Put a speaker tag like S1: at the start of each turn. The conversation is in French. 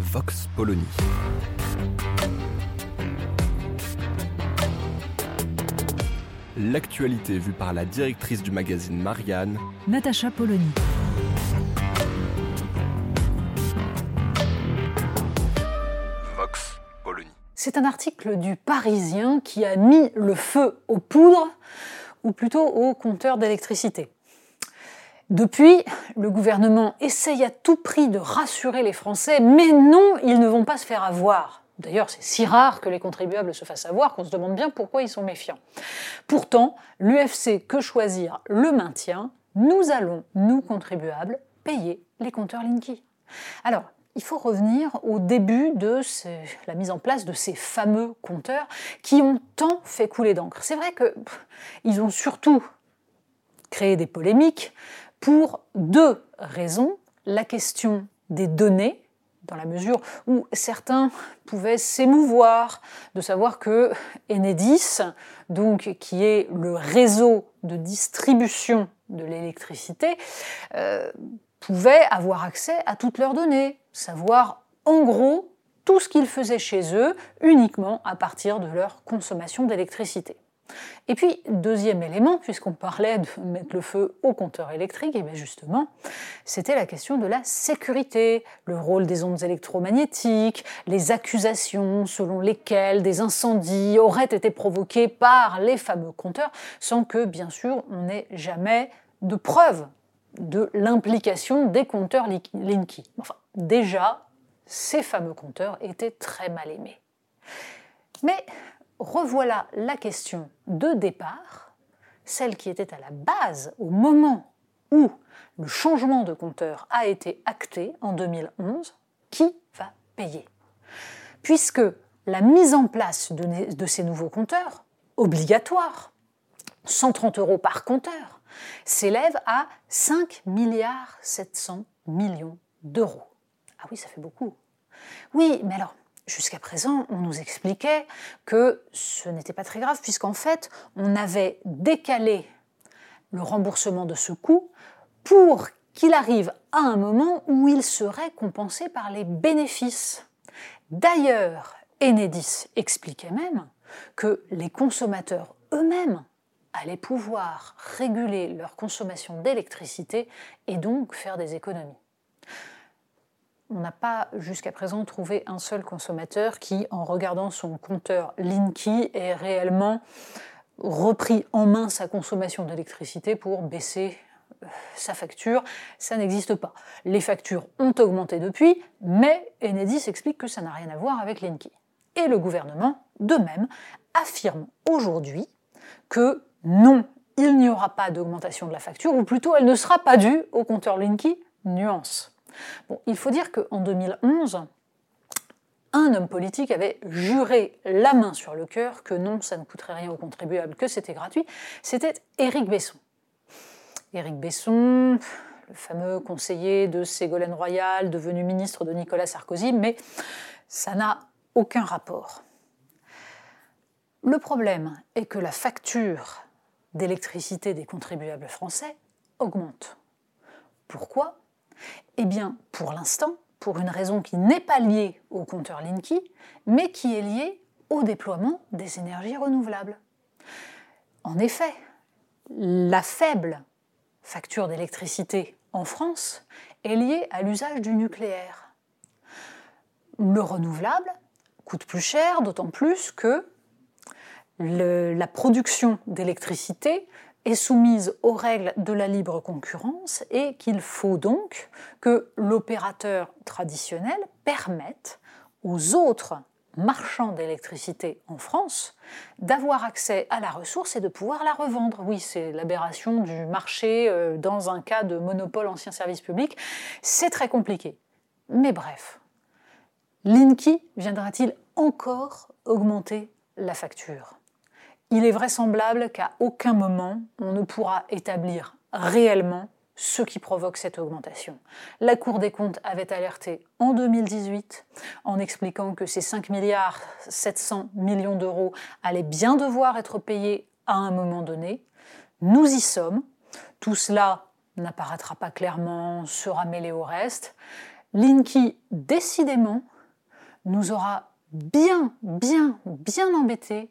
S1: Vox Polony. L'actualité vue par la directrice du magazine Marianne,
S2: Natacha Polony.
S1: Vox Polony.
S2: C'est un article du Parisien qui a mis le feu aux poudres, ou plutôt aux compteurs d'électricité. Depuis, le gouvernement essaye à tout prix de rassurer les Français, mais non, ils ne vont pas se faire avoir. D'ailleurs, c'est si rare que les contribuables se fassent avoir qu'on se demande bien pourquoi ils sont méfiants. Pourtant, l'UFC Que Choisir le maintient, nous allons, nous contribuables, payer les compteurs Linky. Alors, il faut revenir au début de la mise en place de ces fameux compteurs qui ont tant fait couler d'encre. C'est vrai qu'ils ont surtout créé des polémiques pour deux raisons. La question des données, dans la mesure où certains pouvaient s'émouvoir de savoir que Enedis, donc qui est le réseau de distribution de l'électricité, euh, pouvaient avoir accès à toutes leurs données, savoir en gros tout ce qu'ils faisaient chez eux uniquement à partir de leur consommation d'électricité. Et puis, deuxième élément, puisqu'on parlait de mettre le feu au compteur électrique, et bien justement, c'était la question de la sécurité, le rôle des ondes électromagnétiques, les accusations selon lesquelles des incendies auraient été provoqués par les fameux compteurs, sans que, bien sûr, on n'ait jamais de preuve de l'implication des compteurs Li- Linky. Enfin, déjà, ces fameux compteurs étaient très mal aimés. Mais revoilà la question de départ, celle qui était à la base au moment où le changement de compteur a été acté en 2011. Qui va payer? Puisque la mise en place de, ces nouveaux compteurs, obligatoire, 130 euros par compteur, s'élève à 5 milliards 700 millions d'euros. Ah oui, ça fait beaucoup. Oui, mais alors, jusqu'à présent, on nous expliquait que ce n'était pas très grave, puisqu'en fait, on avait décalé le remboursement de ce coût pour qu'il arrive à un moment où il serait compensé par les bénéfices. D'ailleurs, Enedis expliquait même que les consommateurs eux-mêmes allaient pouvoir réguler leur consommation d'électricité et donc faire des économies on n'a pas jusqu'à présent trouvé un seul consommateur qui, en regardant son compteur Linky, ait réellement repris en main sa consommation d'électricité pour baisser euh, sa facture. Ça n'existe pas. Les factures ont augmenté depuis, mais Enedis explique que ça n'a rien à voir avec Linky. Et le gouvernement, de même, affirme aujourd'hui que non, il n'y aura pas d'augmentation de la facture, ou plutôt elle ne sera pas due au compteur Linky. Nuance. Il faut dire qu'en 2011, un homme politique avait juré la main sur le cœur que non, ça ne coûterait rien aux contribuables, que c'était gratuit. C'était Éric Besson. Éric Besson, le fameux conseiller de Ségolène Royal, devenu ministre de Nicolas Sarkozy, mais ça n'a aucun rapport. Le problème est que la facture d'électricité des contribuables français augmente. Pourquoi? Eh bien, pour l'instant, pour une raison qui n'est pas liée au compteur Linky, mais qui est liée au déploiement des énergies renouvelables. En effet, la faible facture d'électricité en France est liée à l'usage du nucléaire. Le renouvelable coûte plus cher, d'autant plus que la production d'électricité est soumise aux règles de la libre concurrence et qu'il faut donc que l'opérateur traditionnel permette aux autres marchands d'électricité en France d'avoir accès à la ressource et de pouvoir la revendre. Oui, c'est l'aberration du marché euh, dans un cas de monopole ancien service public. C'est très compliqué. Mais bref, Linky viendra-t-il encore augmenter la facture? Il est vraisemblable qu'à aucun moment on ne pourra établir réellement ce qui provoque cette augmentation. La Cour des comptes avait alerté en 2018 en expliquant que ces 5 milliards 700 millions d'euros allaient bien devoir être payés à un moment donné. Nous y sommes. Tout cela n'apparaîtra pas clairement, sera mêlé au reste. Linky, décidément, nous aura bien, bien, bien embêtés